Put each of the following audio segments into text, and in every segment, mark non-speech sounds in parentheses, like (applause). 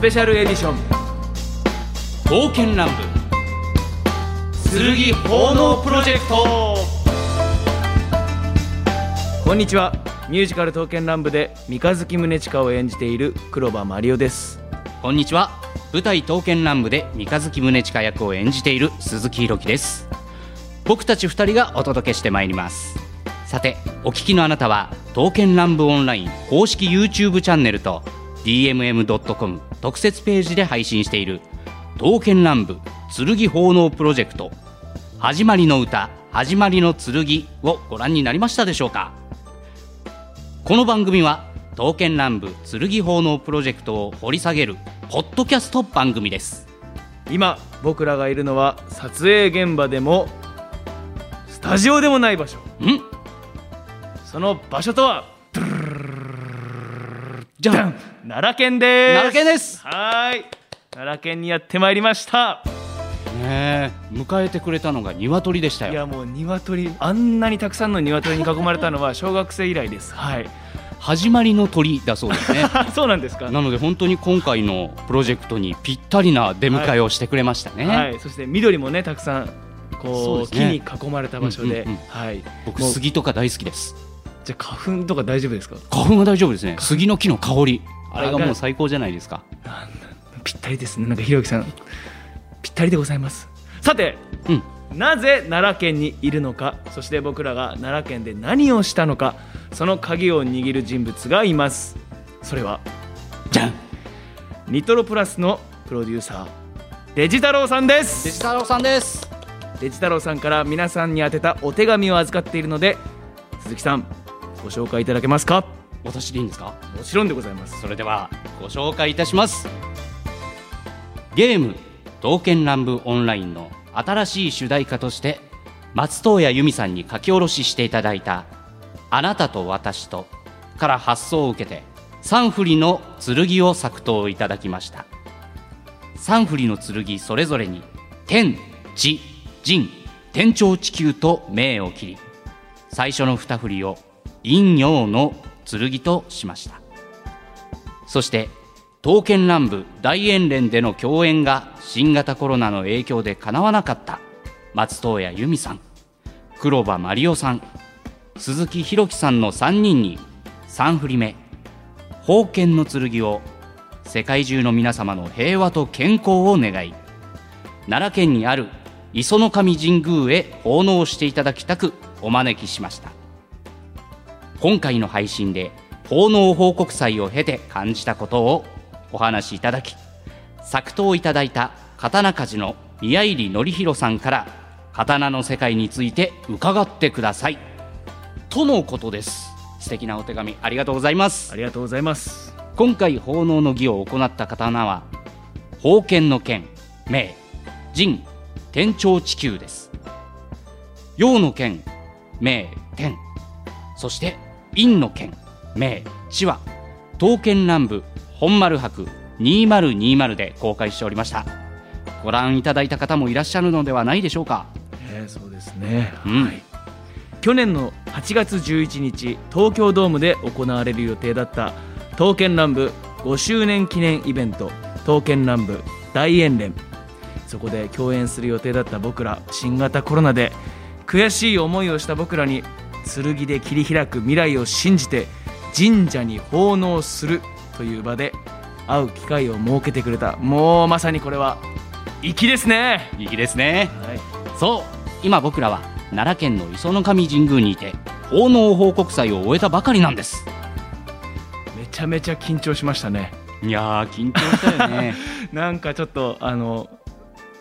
スペシャルエディション。刀剣乱舞。剣奉納プロジェクト。こんにちは。ミュージカル刀剣乱舞で三日月宗近を演じている黒羽マリオです。こんにちは。舞台刀剣乱舞で三日月宗近役を演じている鈴木ひろです。僕たち二人がお届けしてまいります。さてお聞きのあなたは刀剣乱舞オンライン公式 YouTube チャンネルと dmm.com 特設ページで配信している刀剣乱舞剣奉納プロジェクト始まりの歌始まりの剣をご覧になりましたでしょうか？この番組は刀剣乱舞剣奉納プロジェクトを掘り下げるポッドキャスト番組です。今僕らがいるのは撮影現場でもスタジオでもない場所。ん？その場所とはじゃん奈良県です。奈良県です。はーい。奈良県にやってまいりました。ねえ迎えてくれたのが鶏でしたよ。いやもう鶏あんなにたくさんの鶏に囲まれたのは (laughs) 小学生以来です。はい。始まりの鳥だそうですね。(laughs) そうなんですか。なので本当に今回のプロジェクトにぴったりな出迎えをしてくれましたね、はい、そして緑もねたくさんこうね。木に囲まれた場所で、うんうんうん。はい。僕杉とか大好きです。じゃあ花粉とか大丈夫ですか？花粉は大丈夫ですね。杉の木の香りあれがもう最高じゃないですか。ぴったりですね。なんかひろきさん。ぴったりでございます。さてうん。なぜ奈良県にいるのか。そして僕らが奈良県で何をしたのか。その鍵を握る人物がいます。それはじゃん。ニトロプラスのプロデューサーデジ太郎さんでデジす太郎さんです。デジ太郎さんから皆さんに宛てたお手紙を預かっているので鈴木さんご紹介いただけますか私でいいんですか？もちろんでございます。それではご紹介いたします。ゲーム「刀剣乱舞オンライン」の新しい主題歌として松任谷由実さんに書き下ろししていただいた「あなたと私と」から発想を受けて3振りの剣を作刀いただきました。3振りの剣それぞれに天地人天長地球と銘を切り最初の2振りを陰陽の剣としました。そして刀剣乱舞大演連での共演が新型コロナの影響でかなわなかった松任谷由実さん黒羽マリオさん鈴木宏樹さんの3人に3振り目宝剣の剣を世界中の皆様の平和と健康を願い奈良県にある磯の神宮へ奉納していただきたくお招きしました。今回の配信で奉納報告祭を経て感じたことをお話しいただき作刀いただいた刀鍛冶の宮入則弘さんから刀の世界について伺ってください。とのことです。素敵なお手紙ありがとうございます。ありがとうございます。今回奉納の儀を行った刀は宝剣の剣明神天長地球です。陽の剣明天。そして陰の剣明地は刀剣乱舞本丸博2020で公開しておりました。ご覧いただいた方もいらっしゃるのではないでしょうか。えーそうですね、うん。はい。去年の8月11日東京ドームで行われる予定だった刀剣乱舞5周年記念イベント刀剣乱舞大演連そこで共演する予定だった僕ら新型コロナで悔しい思いをした僕らに剣で切り開く未来を信じて神社に奉納するという場で会う機会を設けてくれた。もうまさにこれは粋ですね、いいですね。はい。そう今僕らは奈良県の磯の神神宮にいて奉納報告祭を終えたばかりなんです。めちゃめちゃ緊張しましたね。いやー緊張したよね。(laughs) なんかちょっとあの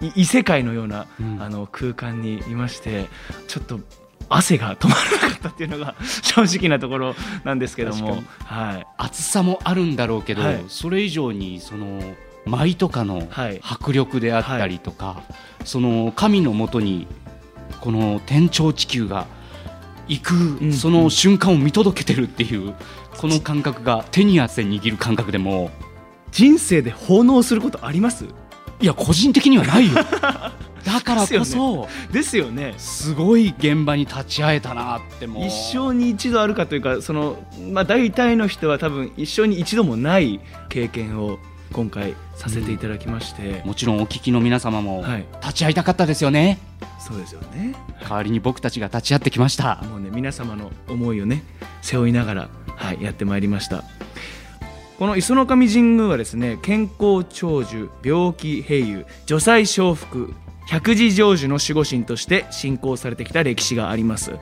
い異世界のような、うん。あの空間にいましてちょっと汗が止まらなかったっていうのが (laughs) 正直なところなんですけども。確はい。暑さもあるんだろうけど、はい。それ以上にその舞とかのはい。迫力であったりとか、その神のもとにこの天長地球が行く、ん。その瞬間を見届けてるっていうこの感覚が手に汗握る感覚でも。人生で奉納することあります？いや個人的にはないよ (laughs) だからこそですよね。すごい現場に立ち会えたなってもう。一生に一度あるかというかその、まあ、大体の人は多分一生に一度もない経験を今回させていただきまして、もちろんお聞きの皆様もはい。立ち会いたかったですよね、そうですよね。代わりに僕たちが立ち会ってきました。もうね皆様の思いをね背負いながら、はい、やってまいりました。この磯の神神宮はですね健康長寿病気平癒除災承福百字成就の守護神として信仰されてきた歴史があります。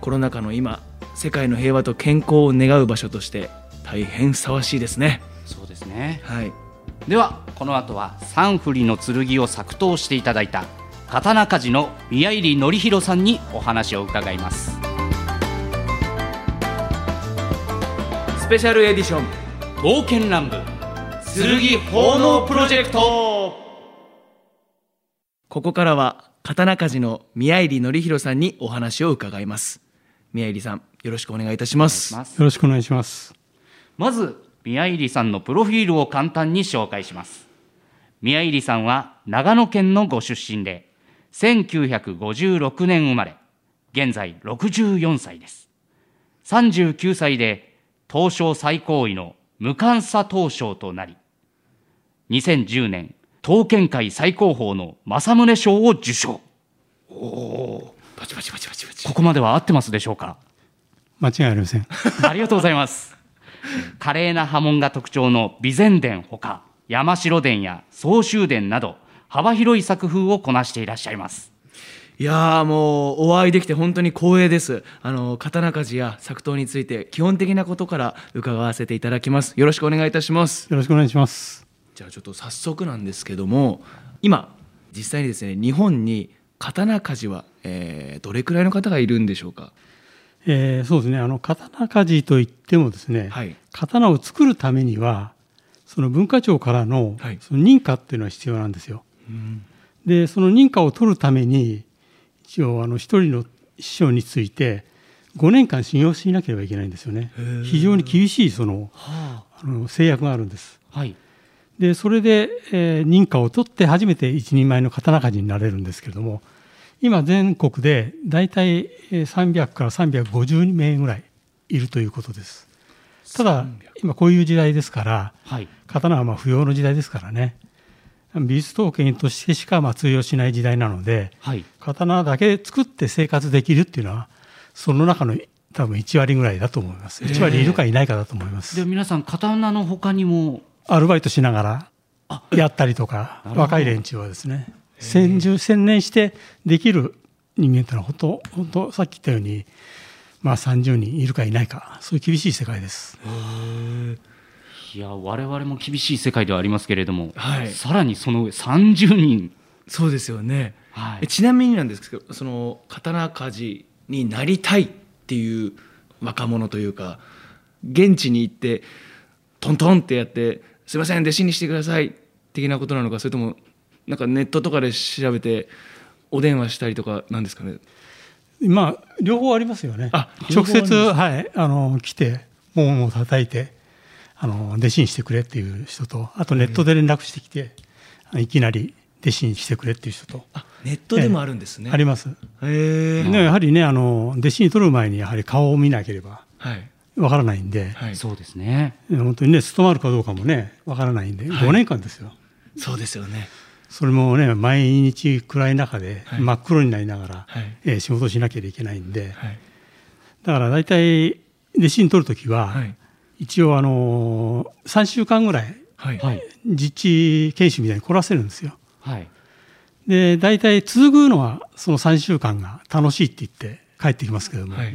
コロナ禍の今世界の平和と健康を願う場所として大変ふさわしいですね。そうですね。はい。ではこの後は三振りの剣を作刀していただいた刀鍛冶の宮入則弘さんにお話を伺います。スペシャルエディション刀剣乱舞。剣奉納プロジェクトここからは刀鍛冶の宮入則弘さんにお話を伺います。宮入さんよろしくお願いいたします。ます。よろしくお願いします。まず宮入さんのプロフィールを簡単に紹介します。宮入さんは長野県のご出身で1956年生まれ現在64歳です。39歳で東証最高位の無鑑査東証となり2010年刀剣界最高峰の正宗賞を受賞パチパチパチパチパチここまでは合ってますでしょうか？間違いありません。ありがとうございます。華麗な波紋が特徴の備前殿ほか、山城殿や総集殿など、幅広い作風をこなしていらっしゃいます。いやーもうお会いできて本当に光栄ですあの刀鍛冶や作刀について基本的なことから伺わせていただきますよろしくお願いいたしますよろしくお願いします。じゃあちょっと早速なんですけども今実際にですね日本に刀鍛冶は、えーどれくらいの方がいるんでしょうか？えーそうですね。あの刀鍛冶といってもですね、はい刀を作るためにはその文化庁からの,、はいその認可っていうのは必要なんですよ。でその認可を取るために一応あの一人の師匠について5年間修行しなければいけないんですよね。非常に厳しいそのはあの制約があるんです。はい。でそれで、えー認可を取って初めて一人前の刀鍛冶になれるんですけれども今全国で大体えー300から350名ぐらいいるということです。ただ今こういう時代ですからはい。刀はまあ不要の時代ですからね。美術統計としてしかまあ通用しない時代なのではい。刀だけ作って生活できるっていうのはその中の多分1割ぐらいだと思います。1割いるかいないかだと思います。で、皆さん、刀の他にも、アルバイトしながらやったりとか若い連中はですね専従専念してできる人間ってのは本当本当さっき言ったようにまあ30人いるかいないかそういう厳しい世界です。いや、我々も厳しい世界ではありますけれども、はい。さらにその上30人。そうですよね、はい。えちなみになんですけどその刀鍛冶になりたいっていう若者というか現地に行ってトントンってやって「すいません弟子にしてください」的なことなのかそれともなんかネットとかで調べてお電話したりとかなんですかね？まあ両方ありますよね。直接？はい。あの来て門を叩いてあの弟子にしてくれっていう人とあとネットで連絡してきていきなり弟子にしてくれっていう人と。あネットでもあるんですね、あります。へえ。でやはりねあの弟子に取る前にやはり顔を見なければはいわからないんで、はい。そうですね。本当にね務まるかどうかもねわからないんで、はい。5年間ですよ。そうですよね。それもね毎日暗い中ではい。真っ黒になりながら、はい。えー仕事しなきゃいけないんで、はい。だから大体弟子に取るときは、はい。一応あのー、3週間ぐらい。実地研修みたいに来らせるんですよ。はい。で大体続くのはその3週間が楽しいって言って帰ってきますけども、はい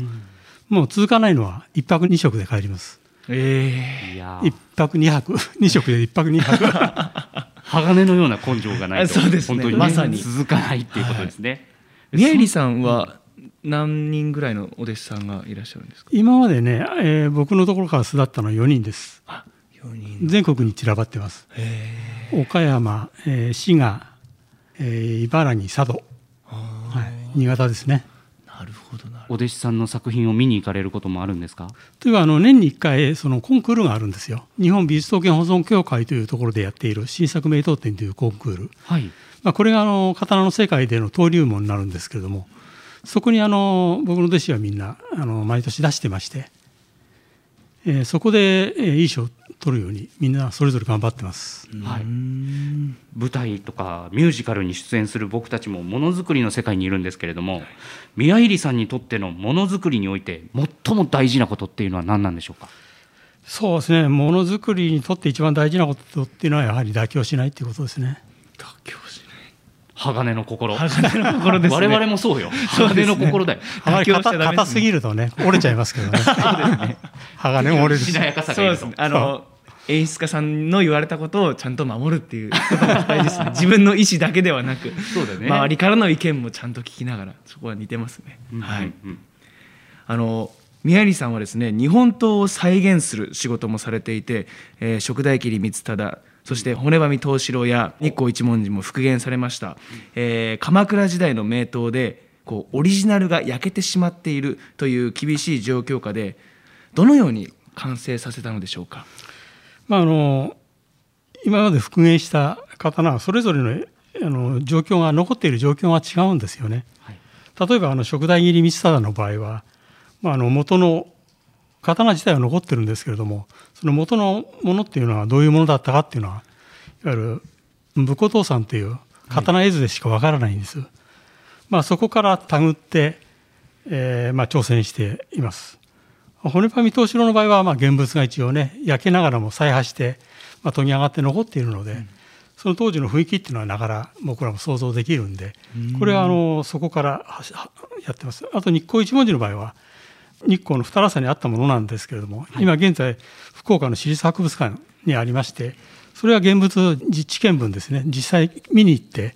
もう続かないのは1泊2食で帰ります。えいや1泊2泊。(laughs) 2食で1泊2泊。(laughs) 鋼のような根性がないと、あそうですね。本当に、ね、まさに。続かないっていうことですね。ー、宮入さんは何人ぐらいのお弟子さんがいらっしゃるんですか？今までね、えー僕のところから巣立ったのは4人です。あ4人。全国に散らばってます。へ岡山、えー滋賀、えー茨城佐渡、あはい、新潟ですね。なるほどお弟子さんの作品を見に行かれることもあるんですか？というかあの年に1回そのコンクールがあるんですよ日本美術統計保存協会というところでやっている新作名刀展というコンクール、はい。まあ、これがあの刀の世界での登竜門になるんですけれどもそこにあの僕の弟子はみんなあの毎年出してまして、えーそこで、えーいい賞を取るようにみんなそれぞれ頑張ってます。はい、舞台とかミュージカルに出演する僕たちもものづくりの世界にいるんですけれども、宮入さんにとってのものづくりにおいて最も大事なことっていうのは何なんでしょうか？そうですね。ものづくりにとって一番大事なことっていうのはやはり妥協しないっていうことですね。妥協し鋼の心。ない鋼の心ですね。我々もそうよ。鋼の心だよ。ね。硬すぎるとね折れちゃいますけどね。鋼も折れるし。しなやかさがいると。そうです。ねあの演出家さんの言われたことをちゃんと守るっていうことが大事ですね。(laughs) 自分の意思だけではなくそうだよね。周りからの意見もちゃんと聞きながらそこは似てますね、はいうんうん。あの宮入さんはですね日本刀を再現する仕事もされていて、えー、食代切光忠そして骨喰藤四郎や日光一文字も復元されました、えー鎌倉時代の名刀でこうオリジナルが焼けてしまっているという厳しい状況下でどのように完成させたのでしょうか？まあ、あの今まで復元した刀はそれぞれのあの状況が残っている状況が違うんですよね。はい例えばあの食代切り光忠の場合は、まあ、あの元の刀自体は残ってるんですけれどもその元のものっていうのはどういうものだったかっていうのはいわゆる武骨刀さんという刀絵図でしかわからないんです。まあ、そこから手繰って、えーまあ、挑戦しています。骨パミ東四郎の場合は、まあ、現物が一応ね焼けながらも再破して、まあ、研ぎ上がって残っているので、その当時の雰囲気っていうのはながら僕らも想像できるんでこれはあのそこからやってます。あと日光一文字の場合は日光の二良さにあったものなんですけれども、今現在福岡の市立博物館にありましてそれは現物実地見分ですね。実際見に行って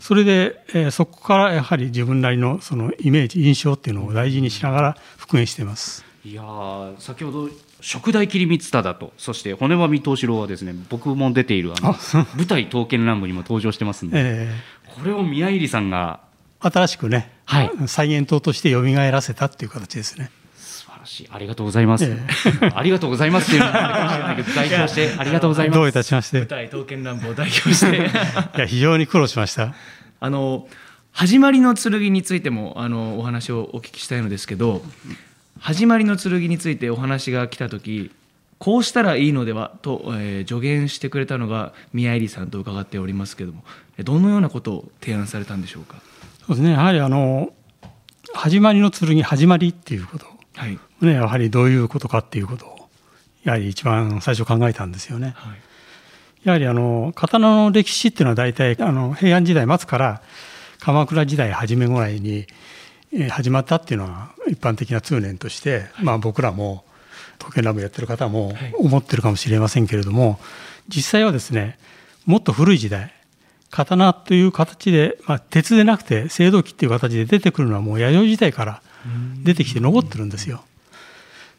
それで、えーそこからやはり自分なりのそのイメージ印象っていうのを大事にしながら復元しています。いやー先ほど食代切光忠と。そして骨喰藤四郎はですね僕も出ているあの舞台刀剣乱舞にも登場してますんで、えこれを宮入さんがー新しくね、はい。再現刀として蘇らせたっていう形ですね。素晴らしい。ありがとうございます、え (laughs) ありがとうございますっていうのもしれないけど代表してありがとうございます。どういたしまして。舞台刀剣乱舞を代表して。(laughs) いや非常に苦労しました。あの始まりの剣についてもあのお話をお聞きしたいのですけど始まりの剣についてお話が来た時こうしたらいいのではと、えー助言してくれたのが宮入さんと伺っておりますけどもえどのようなことを提案されたんでしょうか？そうですね。やはりあの始まりの剣始まりっていうことはい、ねやはりどういうことかっていうことをやはり一番最初考えたんですよね。はいやはりあの刀の歴史っていうのは大体あの平安時代末から鎌倉時代初めぐらいにえー始まったっていうのは一般的な通念として、まあ、僕らも刀剣乱舞やってる方もはい。思ってるかもしれませんけれども、実際はですねもっと古い時代刀という形で、まあ、鉄でなくて青銅器っていう形で出てくるのはもう弥生時代から出てきて残ってるんですよ。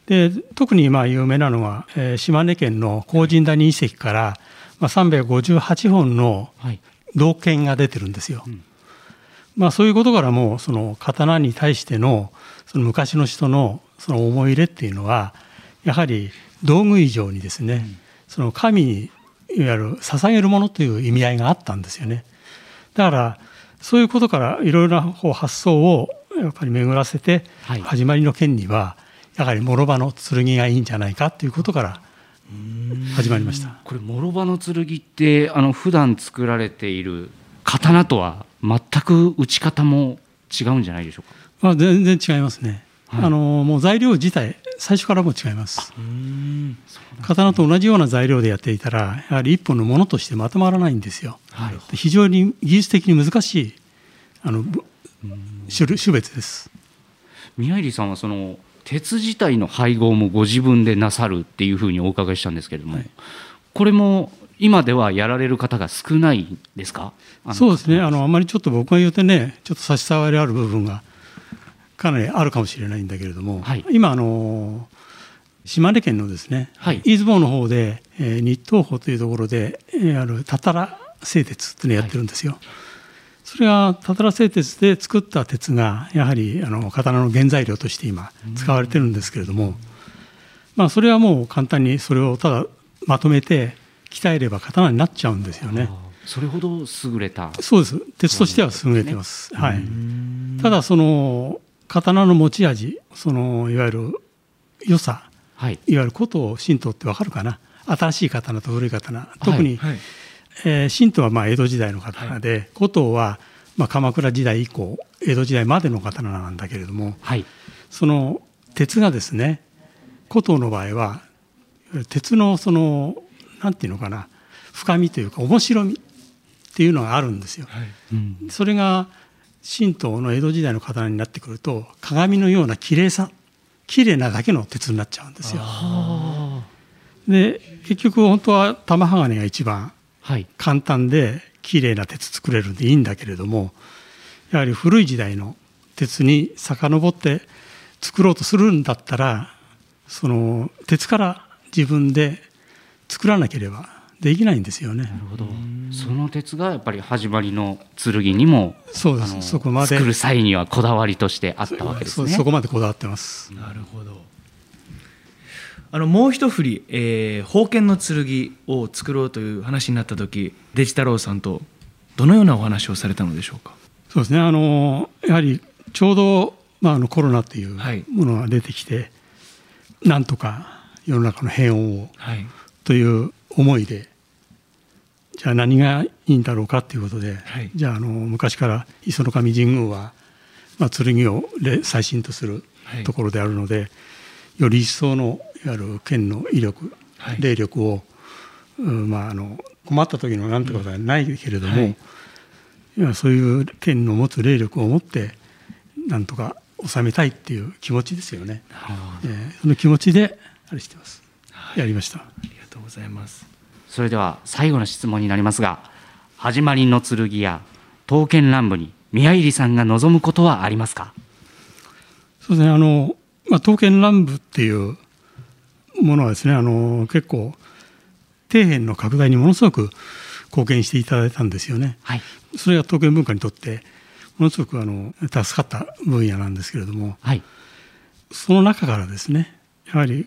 で特にまあ有名なのが、えー島根県の高神谷遺跡から、まあ、358本のはい。銅剣が出てるんですよ。まあ、そういうことからもその刀に対してのその昔の人のその思い入れっていうのはやはり道具以上にですね、その神にいわゆる捧げるものという意味合いがあったんですよね。だからそういうことからいろいろな発想をやっぱり巡らせて、はい始まりの剣にはやはり諸刃の剣がいいんじゃないかということから始まりました。これ諸刃の剣ってあの普段作られている刀とは全く打ち方も違うんじゃないでしょうか？まあ、全然違いますね。はいあのもう材料自体最初からもう違います。うん刀と同じような材料でやっていたらやはり一本のものとしてまとまらないんですよ。はい非常に技術的に難しいあのぶ種類種別です。宮入さんはその鉄自体の配合もご自分でなさるっていうふうにお伺いしたんですけれども、はいこれも今ではやられる方が少ないですか？そうですね。あのあんまりちょっと僕が言うてねちょっと差し障りある部分がかなりあるかもしれないんだけれども、はい。今あの島根県のですね、はい。出雲の方で、えー日東宝というところで、えーあるたたら製鉄っていうのをやってるんですよ。それがたたら製鉄で作った鉄がやはりあの刀の原材料として今使われてるんですけれども、まあ、それはもう簡単にそれをただまとめて鍛えれば刀になっちゃうんですよね。それほど優れたそうです。鉄としては優れてます。はい。ただその刀の持ち味、そのいわゆる良さ、はいいわゆることを神道ってわかるかな。新しい刀と古い刀特に、はいえー神道はまあ江戸時代の刀で、古刀はまあ鎌倉時代以降江戸時代までの刀なんだけれどもはいその鉄がですね古刀の場合は鉄のそのなんていうのかな深みというか面白みっていうのがあるんですよ。うんそれが神道の江戸時代の刀になってくると鏡のような綺麗さ綺麗なだけの鉄になっちゃうんですよ。で結局本当は玉鋼が一番はい簡単で綺麗な鉄作れるんでいいんだけれどもやはり古い時代の鉄に遡って作ろうとするんだったらその鉄から自分で作らなければできないんですよね。なるほど。その鉄がやっぱり始まりの剣にもそうです。そこまで。作る際にはこだわりとしてあったわけですね。そそこまでこだわってます。なるほど。あのもう一振り、えー、宝剣の剣を作ろうという話になった時デジ太郎さんとどのようなお話をされたのでしょうか？そうですね。あのやはりちょうど、まあ、あのコロナというはい。ものが出てきて、なんとか世の中の平穏をはいという思いでじゃあ何がいいんだろうかということで、はいじゃああの昔から磯の神神宮は、まあ、剣をれ最新とするはいところであるので、より一層のいわゆる剣の威力、はい霊力を、うんまあ、あの困った時のなんてことはないけれども、はいいやそういう剣の持つ霊力を持ってなんとか収めたいっていう気持ちですよね。えーその気持ちであれしてます。やりました。とうございます。それでは最後の質問になりますが始まりの剣や刀剣乱舞に宮入さんが望むことはありますか？そうですね、あの、まあ、刀剣乱舞っていうものはですね、あの、結構、底辺の拡大にものすごく貢献していただいたんですよね。はい。それが刀剣文化にとって、ものすごくあの助かった分野なんですけれども、はい。その中からですね、やはり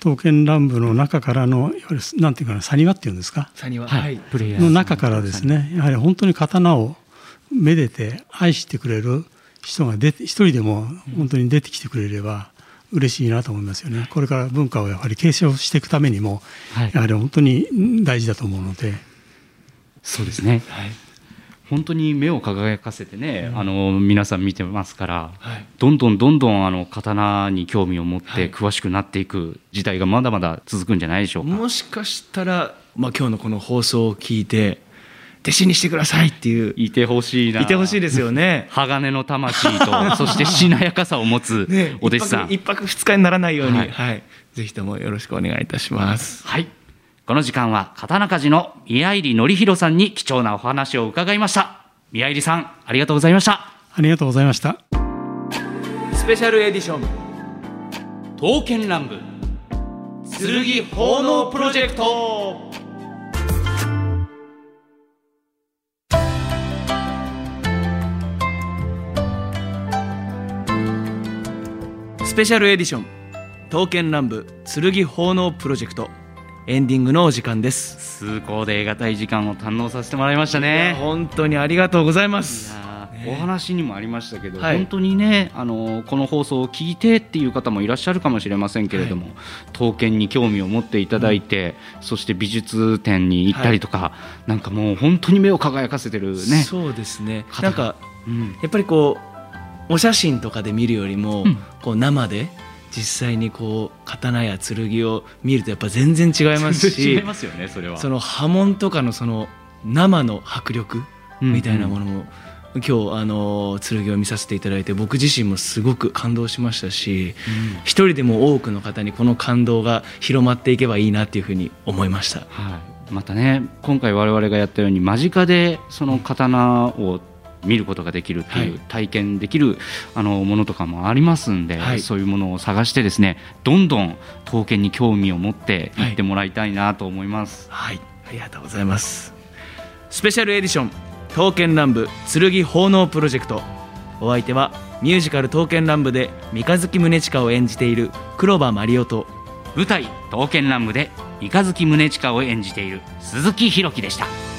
刀剣乱舞の中からの、いわゆるなんていうかな、サニワっていうんですか、サニははい、プレイヤーの中からですね、やはり本当に刀をめでて愛してくれる人が出て一人でも本当に出てきてくれれば嬉しいなと思いますよね。これから文化をやはり継承していくためにも、はい。やはり本当に大事だと思うので、そうですね。はい本当に目を輝かせてね、あの皆さん見てますから、はいどんどんどんどんあの刀に興味を持っはいて詳しくなっていく時代がまだまだ続くんじゃないでしょうか。もしかしたら、まあ、今日のこの放送を聞いて弟子にしてくださいっていういてほしいな。いてほしいですよね鋼の魂と (laughs) そしてしなやかさを持つねお弟子さん。一泊一泊二日にならないように、ははいいぜひともよろしくお願いいたします。はい。この時間は刀鍛冶の宮入則弘さんに貴重なお話を伺いました。宮入さん、ありがとうございました。ありがとうございました。スペシャルエディション刀剣乱舞剣奉納プロジェクトスペシャルエディション刀剣乱舞剣奉納プロジェクトエンディングのお時間です。崇高で得難い時間を堪能させてもらいましたね。本当にありがとうございまいす。お話にもありましたけど、はい本当にねあのこの放送を聞いてっていう方もいらっしゃるかもしれませんけれども、刀剣に興味を持っていただいて、そして美術展に行ったりとか、なんかもう本当に目を輝かせてるね。そうですね。方なんかうんやっぱりこうお写真とかで見るよりも、うんこう生で実際にこう刀や剣を見るとやっぱ全然違いますし違いますよねそれは。その波紋とかのその生の迫力みたいなものも、今日あの剣を見させていただいて僕自身もすごく感動しましたし一人でも多くの方にこの感動が広まっていけばいいなっていうふうに思いました。はい、またね今回我々がやったように間近でその刀を見ることができるっていう、はい体験できるあのものとかもありますんで、はいそういうものを探してですねどんどん刀剣に興味を持っていってもらいたいなと思います。はい、ありがとうございます。スペシャルエディション刀剣乱舞剣奉納プロジェクト。お相手はミュージカル刀剣乱舞で三日月宗近を演じている黒羽マリオと舞台「刀剣乱舞」で三日月宗近を演じている鈴木弘樹でした。